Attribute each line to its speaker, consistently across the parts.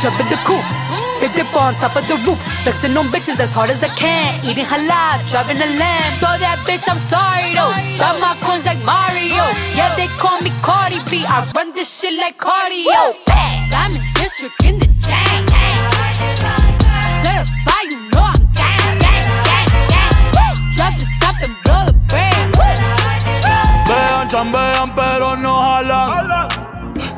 Speaker 1: jump in the coop. Big dip on top of the roof, flexing on bitches as hard as I can. Eating halal, driving a lamb. So that bitch, I'm sorry though. Got my coins like Mario. Yeah, they call me Cardi B. I run this shit like cardio. I'm in district in the chain. Certified, you know I'm gang, gang, gang, gang. Drop the top and blow the brand.
Speaker 2: Vean, chambean, pero no jalan.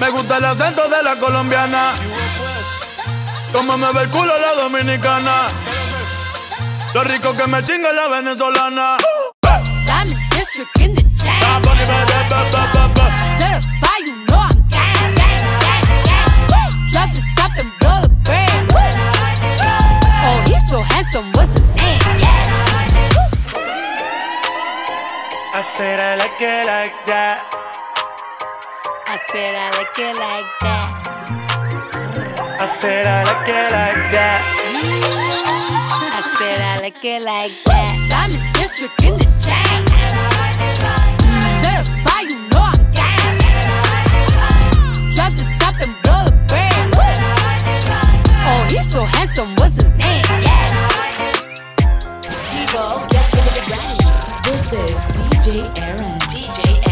Speaker 2: Me gusta el acento de la colombiana. Como me ve el culo la dominicana. Lo rico que me chinga la venezolana.
Speaker 1: Diamond District in the chain. Certified, you know I'm gang, gang, gang, gang. Drop the top and blow the brand. Oh, he's so handsome, what's his name?
Speaker 2: I said I like it like that.
Speaker 1: I said I like it like that.
Speaker 2: I said I like it like that.
Speaker 1: I said I like it like that. Diamond District in the chain. Certified, you know I'm gang. Drop the top and blow the brand. Oh, he's so handsome, what's his name?
Speaker 3: People, get, get ready. This is DJ Aaron. DJ Aaron.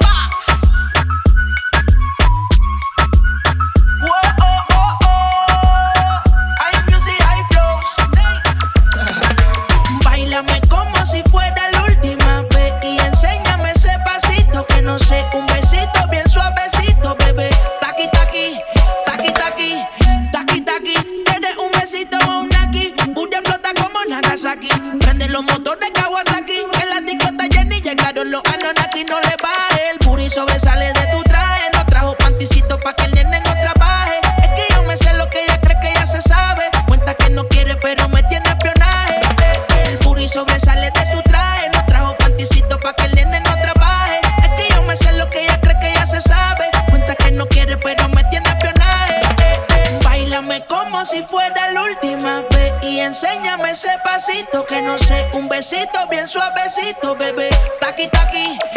Speaker 4: Suavecito, bebé. Taqui, taqui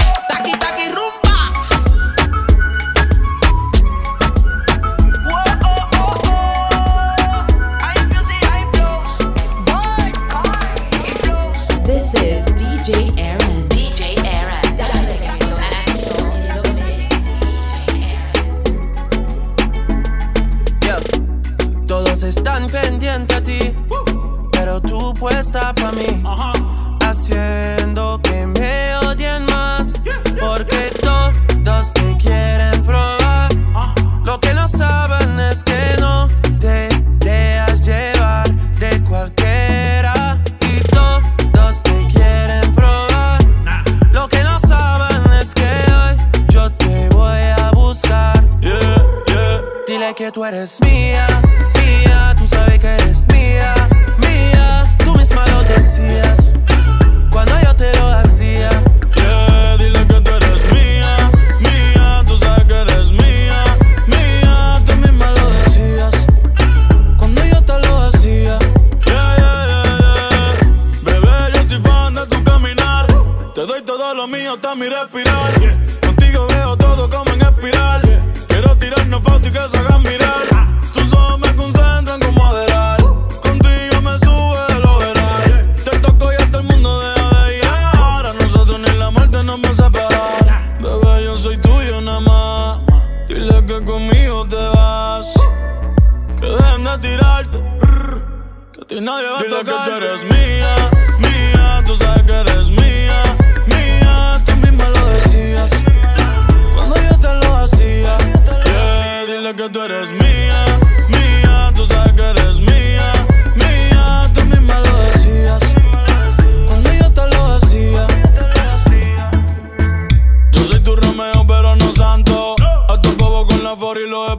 Speaker 5: tú eres mía,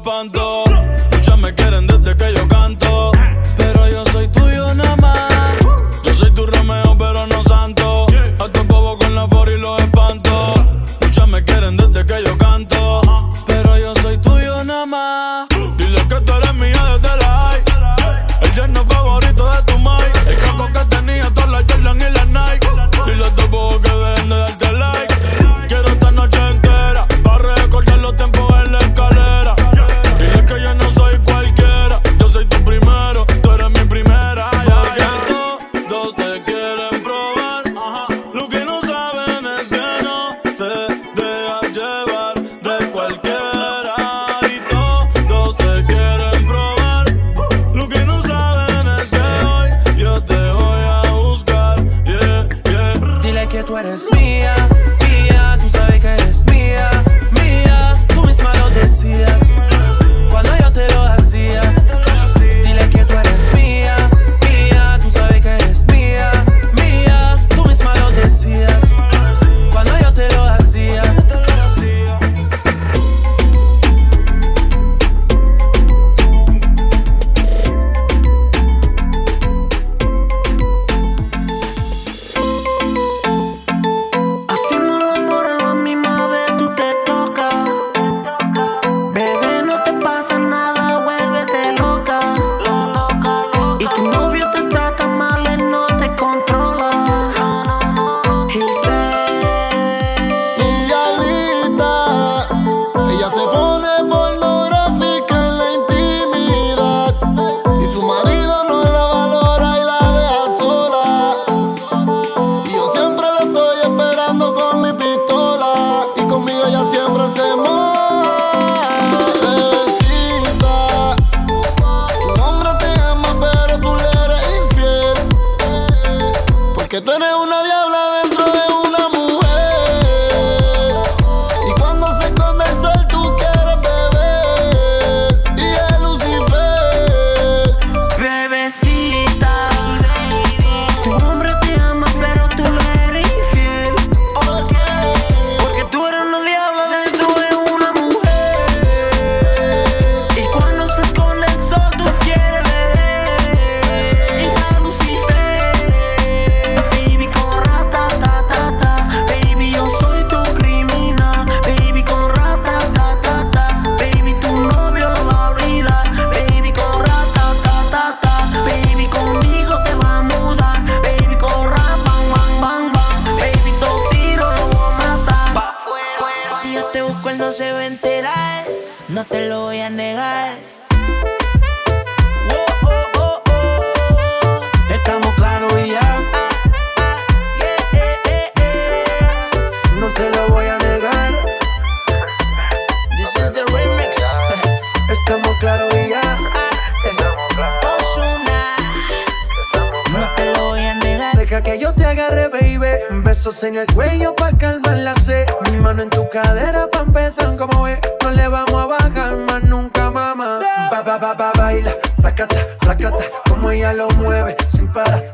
Speaker 2: tapando no te lo voy a
Speaker 4: negar. Oh, oh, oh,
Speaker 6: Estamos claros y ya. No te lo voy a negar.
Speaker 4: This is the remix.
Speaker 6: Estamos claros y ya.
Speaker 4: No te lo voy a negar.
Speaker 6: Deja que yo te agarre, baby. Besos en el cuello pa' calmar la sed. Mi mano en tu cadera pa' empezar, como ve. No le vamos a bajar ba ba ba baila, placata, placata, como ella lo mueve sin parar.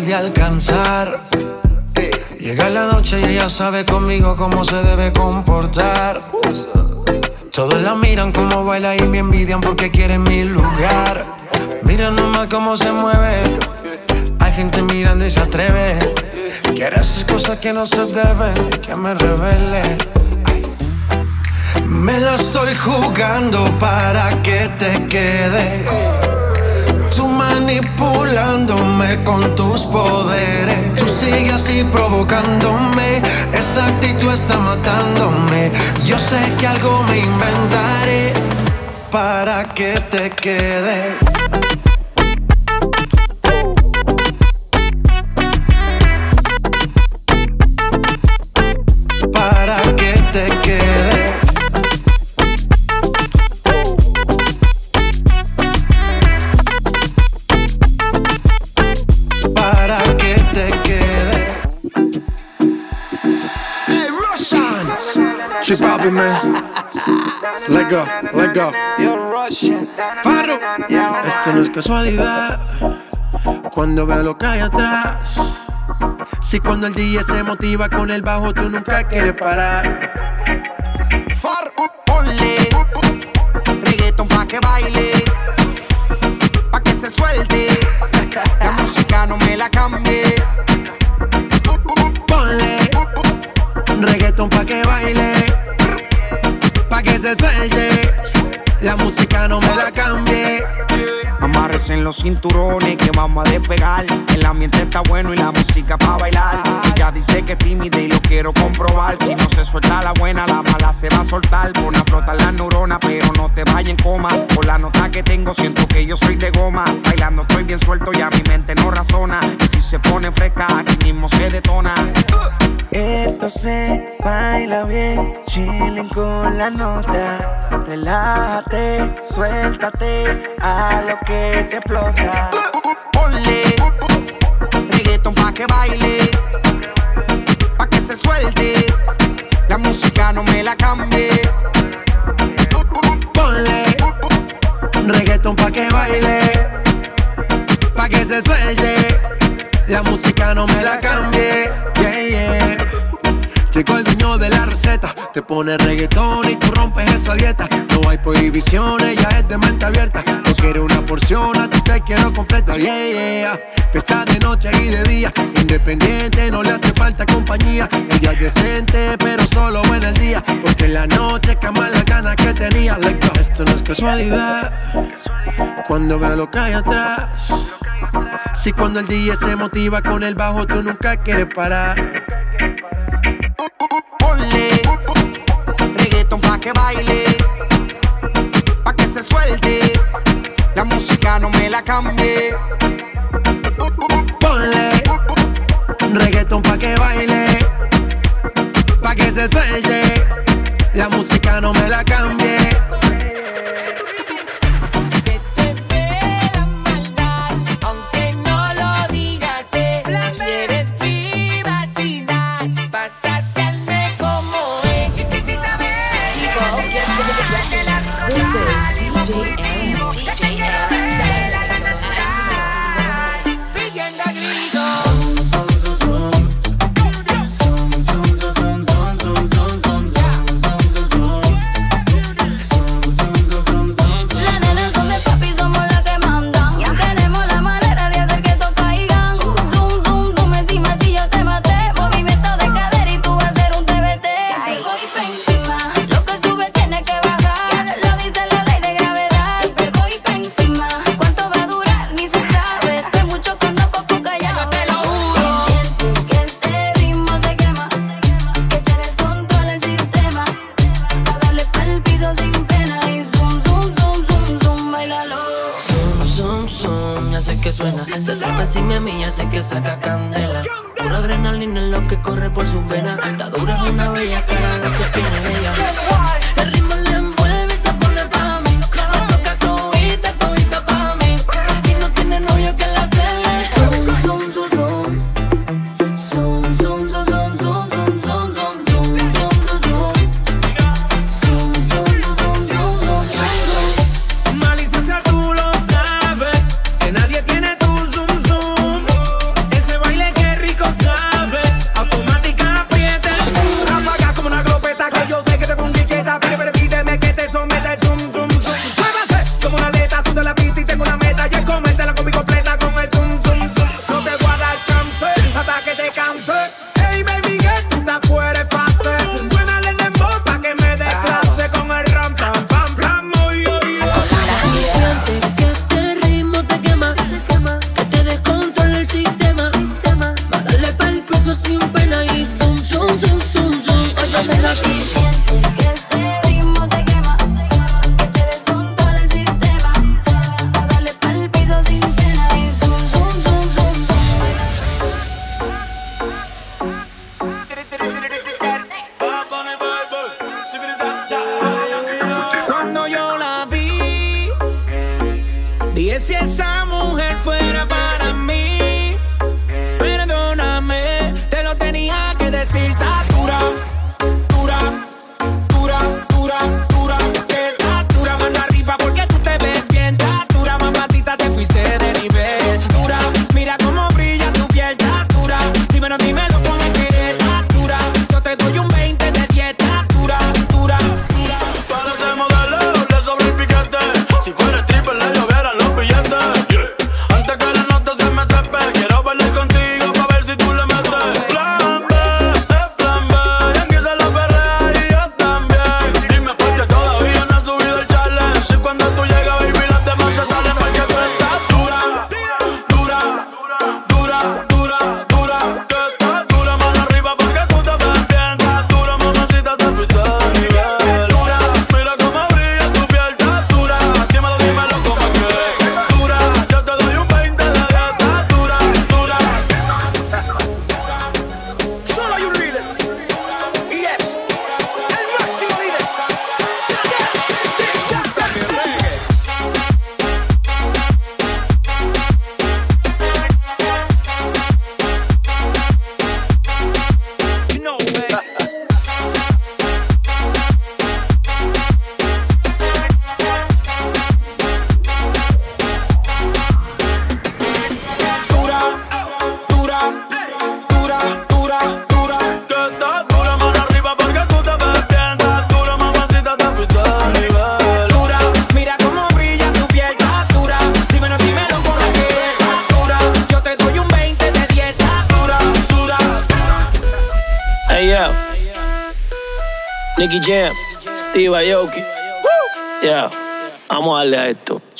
Speaker 6: De
Speaker 7: alcanzar. Llega la noche y ella sabe conmigo cómo se debe comportar. Todos la miran como baila y me envidian porque quieren mi lugar. Mira nomás cómo se mueve. Hay gente mirando y se atreve. Quiere hacer cosas que no se deben y que me revele. Me la estoy jugando para que te quedes. Manipulándome con tus poderes. Tú sigues así provocándome. Esa actitud está matándome. Yo sé que algo me inventaré para que te quedes.
Speaker 8: Bobby, man. Let go, let go. Faro. Esto no es casualidad. Cuando veo lo que hay atrás. Si cuando el DJ se motiva con el bajo, tú nunca quieres parar.
Speaker 9: Cinturones que vamos a despegar. El ambiente está bueno y la música pa' bailar. Ella dice que es tímida y lo quiero comprobar. Si no se suelta la buena, la mala se va a soltar. Pon a flotar las neuronas, pero no te vayas en coma. Por la nota que tengo, siento que yo soy de goma. Bailando estoy bien suelto y a mi mente no razona. Y si se pone fresca, aquí mismo se detona.
Speaker 5: Esto se baila bien, chilling con la nota. Relájate, suéltate a lo que te explota.
Speaker 9: Ponle reggaeton pa' que baile, pa' que se suelte. La música no me la cambie.
Speaker 7: Ponle reggaeton pa' que baile, pa' que se suelte. La música no me la cambie. Yeah, yeah. Llegó el dueño de la receta, te pone reggaetón y tú rompes esa dieta. No hay prohibiciones, ya es de mente abierta. No quiero una porción, a ti te quiero completa. Yeah, yeah. Fiesta de noche y de día, independiente, no le hace falta compañía. El día es decente, pero solo en el día. Porque en la noche cama las ganas que tenía. Esto no es casualidad. Cuando veo lo que hay atrás. Si cuando el DJ se motiva con el bajo, tú nunca quieres parar.
Speaker 9: Ponle reggaeton pa' que baile, pa' que se suelte. La música no me la cambie.
Speaker 7: Ponle reggaeton pa' que baile, pa' que se suelte. La música no me la cambie.
Speaker 10: Si me
Speaker 11: mí sé que saca candela. Pura adrenalina es lo que corre por sus venas. Está dura una bella cara.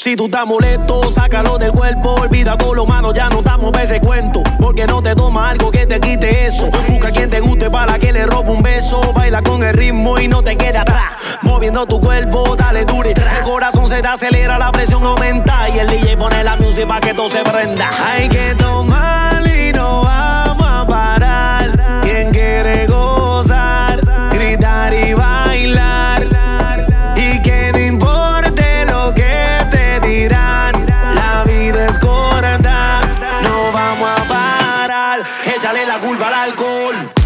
Speaker 12: Si tú
Speaker 13: estás
Speaker 6: molesto, sácalo del cuerpo. Olvida todo lo malo, ya no damos ese cuento. Porque no te toma algo que te quite eso. Busca quien te guste para que le roba un beso. Baila con el ritmo y no te quede atrás. Moviendo tu cuerpo, dale dure. El corazón se te acelera, la presión aumenta. Y el DJ pone la música para que todo se prenda. Hay que tomar dale la culpa al alcohol.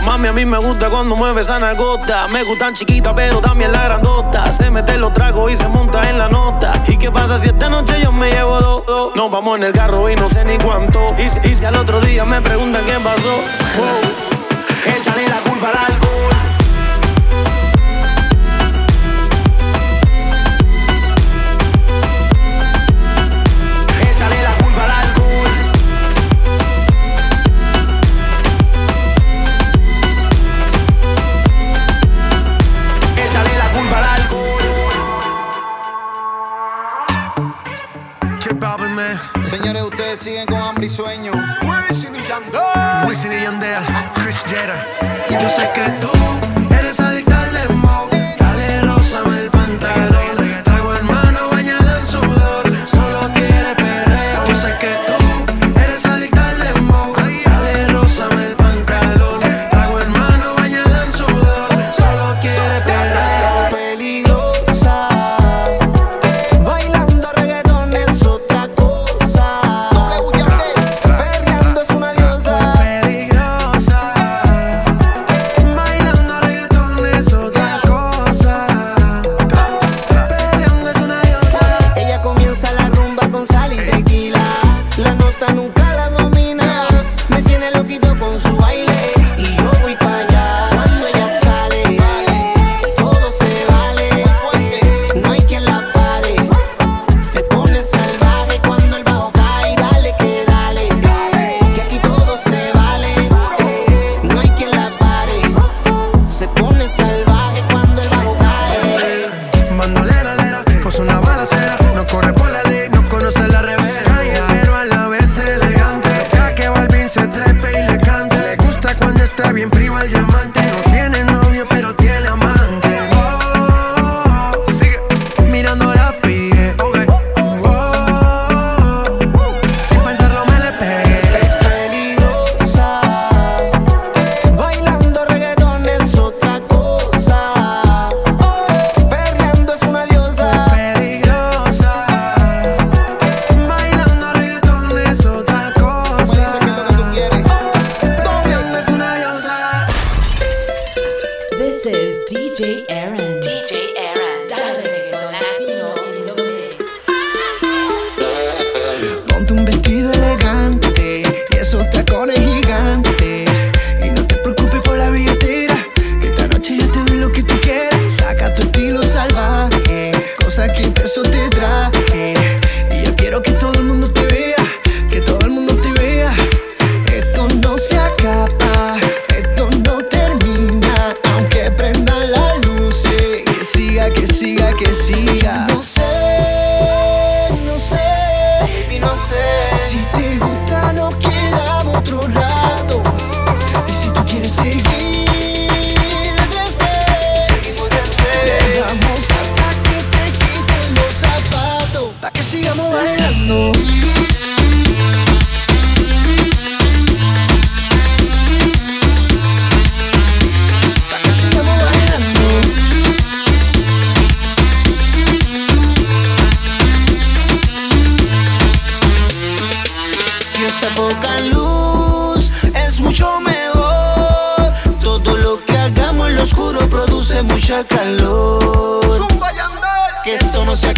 Speaker 6: Mami, a mí me gusta cuando mueve esa nalgota. Me gustan chiquitas, pero también la grandota. Se mete los tragos y se monta en la nota. ¿Y qué pasa si esta noche yo me llevo dos? Nos vamos en el carro y no sé ni cuánto. Y, si al otro día me preguntan qué pasó, oh, échale la culpa al alcohol.
Speaker 14: sé
Speaker 7: que tú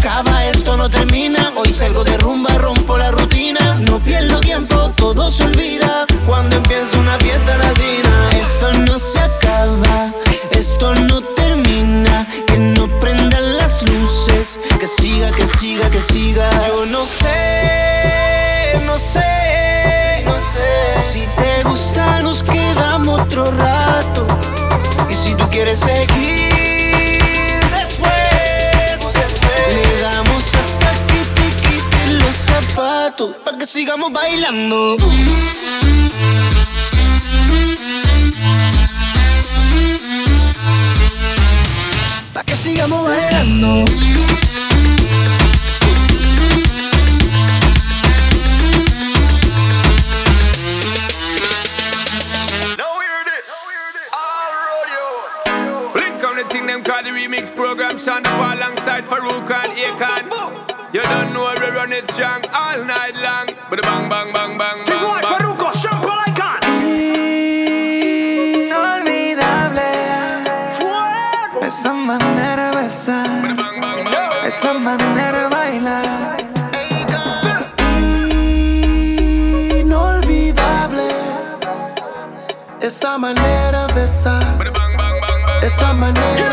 Speaker 15: acaba, esto no termina. Hoy salgo de rumba, rompo la rutina. No pierdo tiempo, todo se olvida. Cuando empieza una fiesta latina, esto no se acaba, esto no termina. Que no prendan las luces, que siga, que siga, que siga. Yo no sé, no sé. No sé. Si te gusta, nos quedamos otro rato. Y si tú quieres seguir zapatos, pa' que sigamos bailando.
Speaker 7: Pa' que sigamos bailando.
Speaker 16: Them call the remix program Sean alongside Farouk and Akon don't know we run it strong all night long. But bang, bang, bang, bang, bang.
Speaker 11: Inolvidable. Fuego. Esa manera de
Speaker 14: besar.
Speaker 16: Bang, bang,
Speaker 17: bang, Esa manera de bailar. Inolvidable. Esa manera de besar. Esa manera.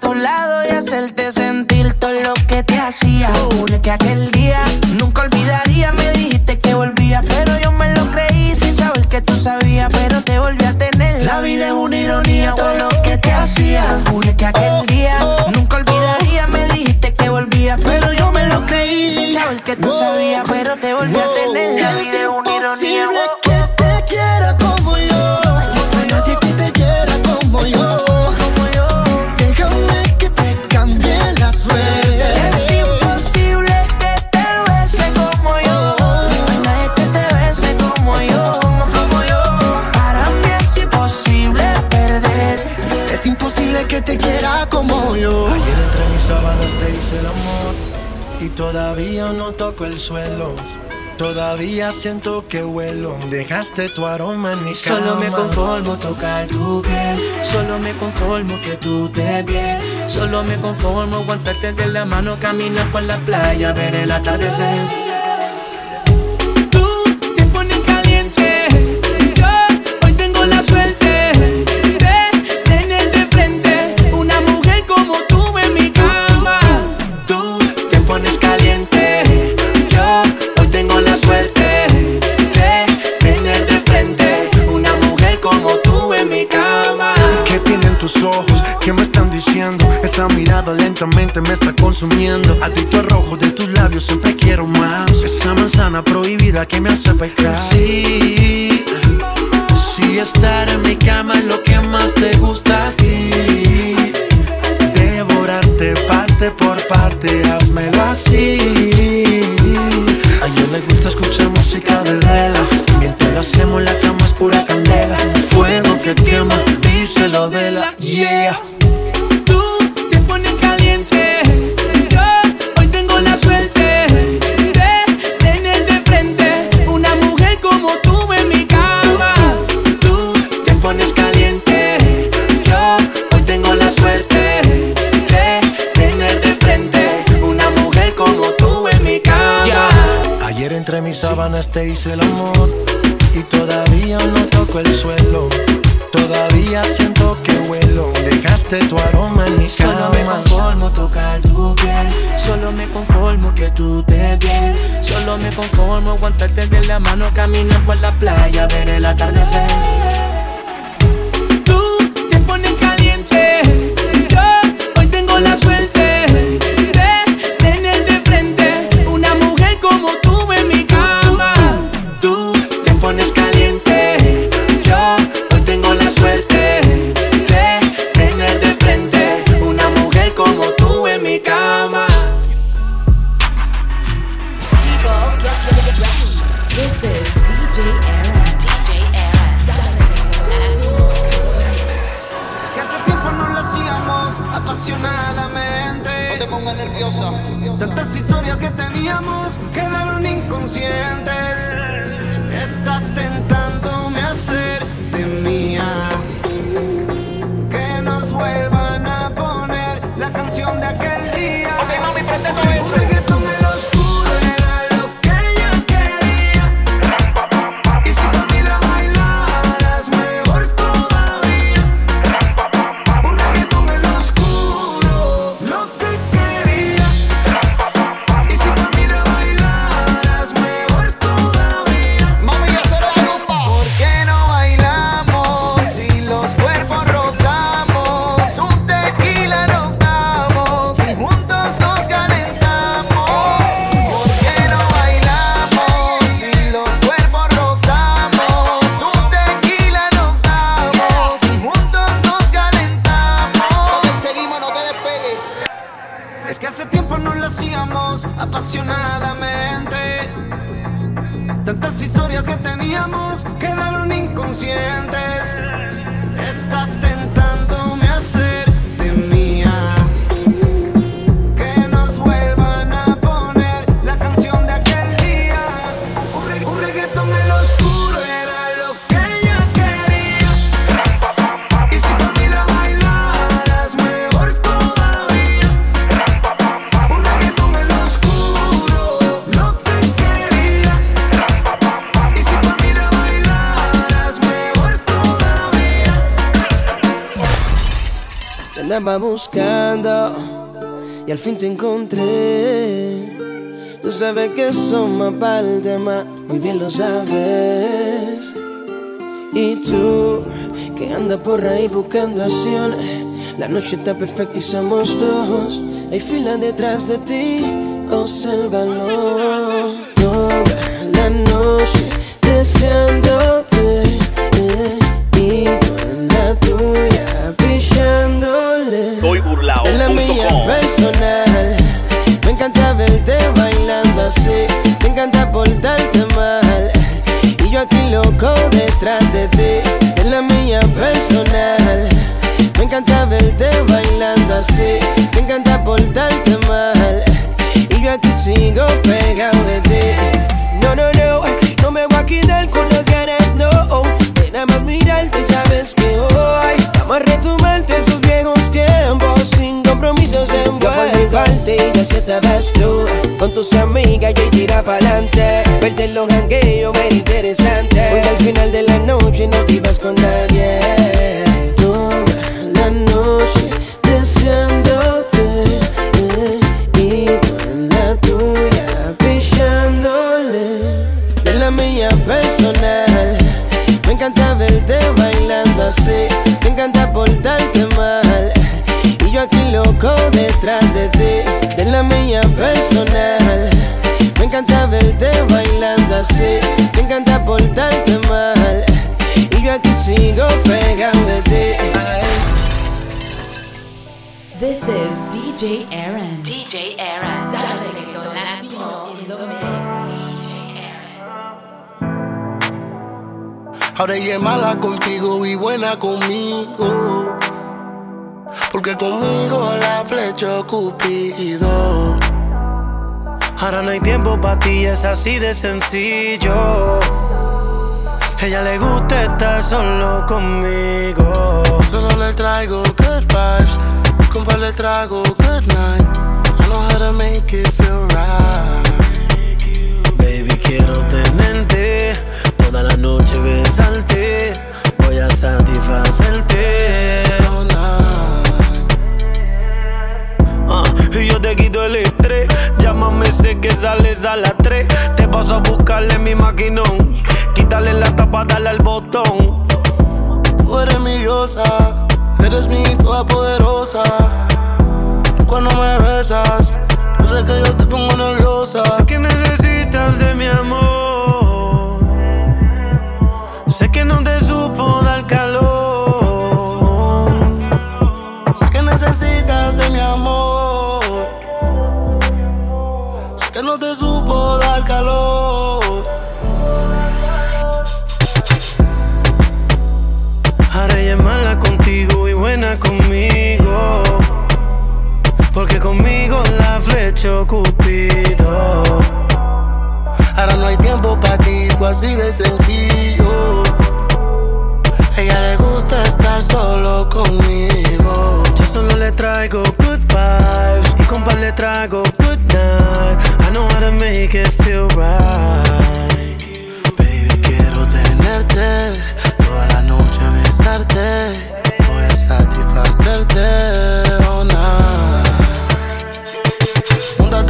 Speaker 4: tu lado y hacerte
Speaker 7: suelo. Todavía siento que vuelo, dejaste tu aroma en mi cama.
Speaker 18: Solo me conformo tocar tu piel, solo me conformo que tú te bien. Solo me conformo aguantarte de la mano, caminar por la playa, ver el atardecer. yo
Speaker 7: siempre quiero más. Esa manzana prohibida que me hace pecar. Sí, sí, estar en mi cama es lo que más te gusta a ti. Devorarte parte por parte, házmelo así. A ella le gusta escuchar música de vela. Mientras lo hacemos, la cama es pura candela. Fuego que quema, díselo de la yeah. mis sábanas te hice el amor y todavía no toco el suelo.
Speaker 6: Todavía siento que huelo, dejaste tu aroma en mi cama.
Speaker 19: Solo me conformo tocar tu piel, solo me conformo que tú te bien. Solo me conformo aguantarte de la mano, caminar por la playa, ver el atardecer.
Speaker 20: Andaba buscando y al fin te encontré. Tú sabes que somos pa'l tema, muy bien lo sabes. Y tú, que andas por ahí buscando acción, la noche está perfecta y somos dos. Hay fila detrás de ti, obsérvalo. La noche deseándote. Encanta verte bailando así. Me encanta portarte mal. Y yo aquí sigo pegado de ti. No, no, no, no me voy a quedar con las ganas, no. De nada más mirarte, sabes que hoy vamos a retomar todos esos viejos tiempos sin compromisos en parte ya si estabas tú con tus amigas yo tira pa'lante. Verte en los jangueos era interesante. Porque al final de la noche no te ibas con nadie. Loco detrás de ti. De la mía personal. Me encanta verte bailando así. Me encanta portarte mal. Y yo aquí sigo pegado de ti.
Speaker 3: This is DJ Aaron. DJ Aaron. Talento latino in the mix. DJ
Speaker 21: Ahora ella es mala contigo y buena conmigo. Porque conmigo la flecha Cupido.
Speaker 6: Ahora no hay tiempo para ti, es así de sencillo. Ella le gusta estar solo conmigo.
Speaker 21: Solo le traigo good vibes. Con par le trago good night. I know how to make it feel right.
Speaker 6: Baby, quiero tenerte toda la noche besarte. Voy a satisfacerte.
Speaker 21: all night.
Speaker 6: Y yo te quito el estrés. Llámame, sé que sales a las 3. Te paso a buscarle mi maquinón. Quítale la tapa, dale al botón.
Speaker 21: Tú eres mi diosa, eres mi todopoderosa. Y cuando me besas, yo sé que yo te pongo nerviosa.
Speaker 6: Sé que necesitas de mi amor. Sé que no te Cupido.
Speaker 21: Ahora no hay tiempo para ti, fue así de sencillo. Ella le gusta estar solo conmigo.
Speaker 6: Yo solo le traigo good vibes y compa le traigo good night. I know how to make it feel right.
Speaker 21: Baby, quiero tenerte toda la noche, besarte. Voy a satisfacerte, oh night.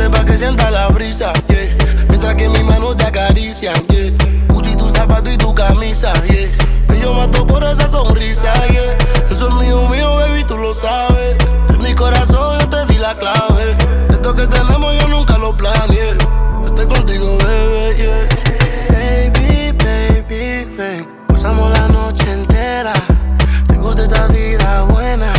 Speaker 21: Móntate pa' que sienta la brisa, yeah. Mientras que mis manos te acarician, yeah. Gucci tu zapato y tu camisa, yeah. Y yo mato por esa sonrisa, yeah. Eso es mío, mío, baby, tú lo sabes. De mi corazón yo te di la clave. Esto que tenemos yo nunca lo planeé. Estoy contigo, bebé. Baby, baby, ven. Pasamos la noche entera. Te gusta esta vida buena.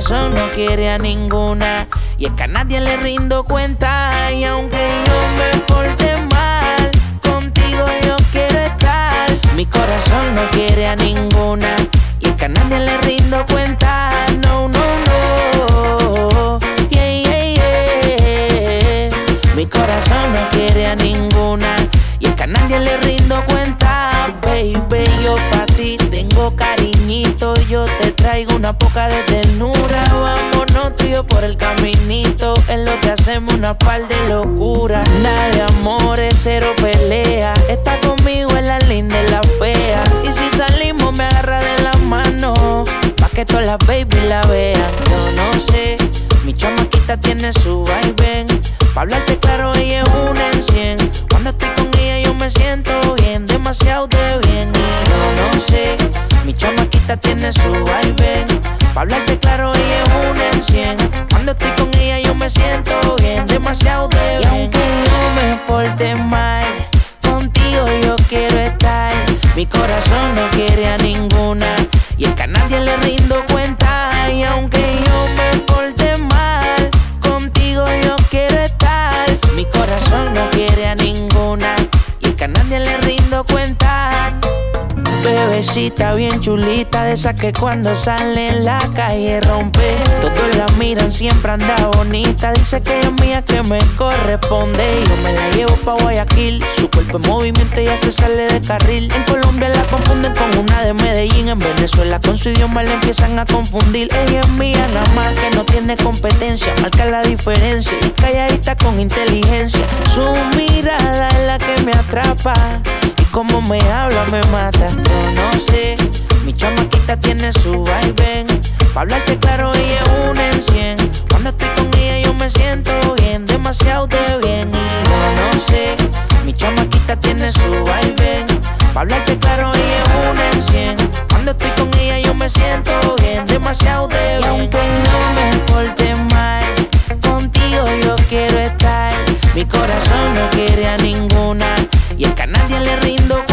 Speaker 4: Corazón no quiere a ninguna. Y es que a nadie le rindo cuenta. Y aunque yo me porte mal, contigo yo quiero estar. Mi corazón no quiere a ninguna. Y es que a nadie le rindo cuenta. No, no, no. Yeah, yeah, yeah. Mi corazón no quiere a ninguna. Y es que a nadie le rindo cuenta, baby. Yo cariñito. Yo te traigo una poca de ternura. Vámonos tú y yo por el caminito. En lo que hacemos una par de locura. Nada de amores, cero pelea. Está conmigo en la linda y la fea. Y si salimos, me agarra de la mano. Pa' que todas las baby la vean. Yo no sé, mi chamaquita tiene su vaivén. Pa' hablarte claro, ella es una en cien. Cuando estoy con ella, yo me siento bien, demasiado de bien. Y yo no sé, mi chamaquita tiene su vaivén. Pa' hablarte claro, ella es una en cien. Cuando estoy con ella, yo me siento bien, demasiado de bien. Y aunque yo me porte mal, contigo yo quiero estar. Mi corazón no quiere a ninguna. Y es que a nadie le rindo cuenta. Y aunque Mi corazón Bien chulita, de esas que cuando sale en la calle rompe. Todos la miran, siempre anda bonita. Dice que es mía, que me corresponde. Y yo me la llevo pa' Guayaquil. Su cuerpo en movimiento ya se sale de carril. En Colombia la confunden con una de Medellín. En Venezuela con su idioma la empiezan a confundir. Ella es mía, nada más que no tiene competencia. Marca la diferencia. Y calladita con inteligencia. Su mirada es la que me atrapa. Como me habla me mata. Yo no sé, mi chamaquita tiene su vaivén. Pa' hablarte claro, ella es una en cien. Cuando estoy con ella yo me siento bien, demasiado de bien. Y yo no sé, mi chamaquita tiene su vaivén. Pa' hablarte claro, ella es una en cien. Cuando estoy con ella yo me siento bien, demasiado de bien. Y aunque yo me porte mal, contigo yo quiero estar. Mi corazón no quiere a ninguna. Y a nadie le rindo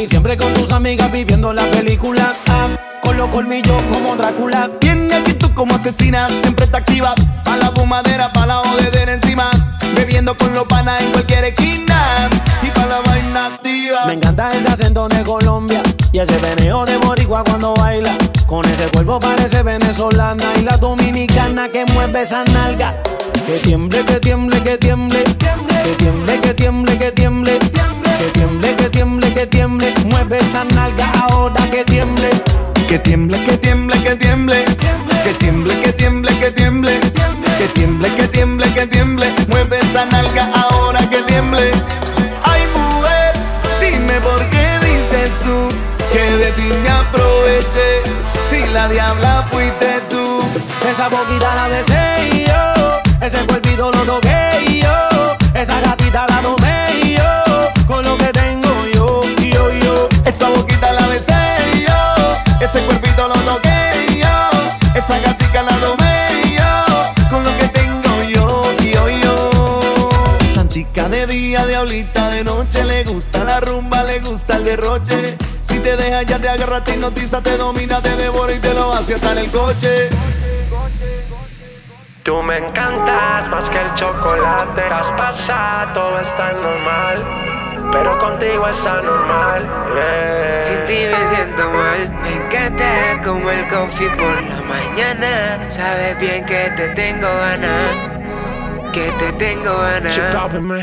Speaker 4: Y
Speaker 6: siempre con tus amigas viviendo la película. Ah, con los colmillos como Drácula.
Speaker 19: Tiene actitud como asesina, siempre está activa. Pa' la fumadera, pa' la jodedera encima. Bebiendo con los panas en cualquier esquina. Y pa' la vaina activa.
Speaker 6: Me encanta ese acento de Colombia y ese veneo de boricua cuando baila. Con ese cuerpo parece venezolana y la dominicana que mueve esa nalga. Que tiemble, que tiemble, que tiemble. Que tiemble, que tiemble, que tiemble. Que tiemble, que tiemble, que tiemble. Mueve esa nalga ahora que tiemble.
Speaker 19: Que tiemble, que tiemble, que tiemble. Que tiemble, que tiemble, que tiemble. Que tiemble, que tiemble, que tiemble. Mueve esa nalga ahora que tiemble. Ay, mujer, dime por qué dices tú que de ti me aproveché. Si la diabla fuiste tú.
Speaker 6: Esa boquita la besé y yo, ese cuerpito lo toqué
Speaker 19: le gusta la rumba, le gusta el derroche. Si te deja ya te agarra, te hipnotiza, te domina, te devora y te lo hace hasta en el coche.
Speaker 7: Tú me encantas más que el chocolate. Has pasado, todo está normal. Pero contigo está normal. yeah.
Speaker 22: Sin ti me siento mal. Me encanta como el coffee por la mañana. Sabes bien que te tengo ganas. Que te tengo ganas.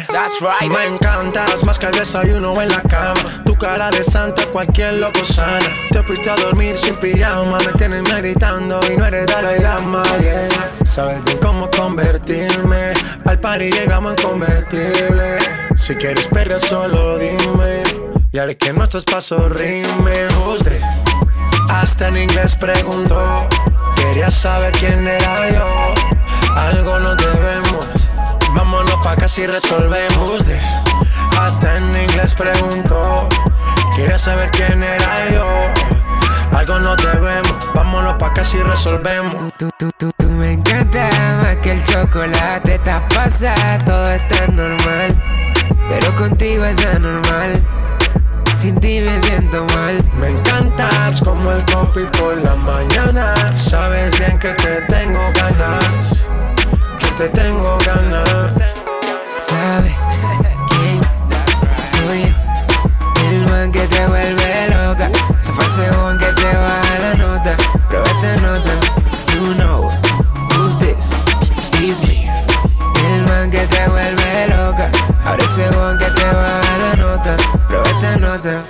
Speaker 7: That's right. Me encantas más que el desayuno en la cama. Tu cara de santa, cualquier loco sana. Te fuiste a dormir sin pijama. Me tienes meditando y no eres Dalai Lama. Yeah. Sabes bien cómo convertirme. Al party llegamos en convertible. Si quieres perder, solo dime. Y haré que nuestros pasos rimen. This? Hasta en inglés preguntó. Quería saber quién era yo. Algo nos debemos. Pa' casa y resolvemos this. Hasta en inglés preguntó. Quería saber quién era yo. Algo nos debemos. Vámonos pa' casa y resolvemos.
Speaker 22: Tú, tú, tú, tú me encanta más que el chocolate. Estás pasada, todo está normal. Pero contigo es anormal. Sin ti me siento mal.
Speaker 7: Me encantas como el coffee por la mañana. Sabes bien que te tengo ganas. Que te tengo ganas.
Speaker 22: ¿Sabes quién soy yo? El man que te vuelve loca. Se fue ese one que te baja la nota. Pero esta nota, you know who's this? It's me. El man que te vuelve loca. Ahora ese one que te baja la nota. Pero esta nota,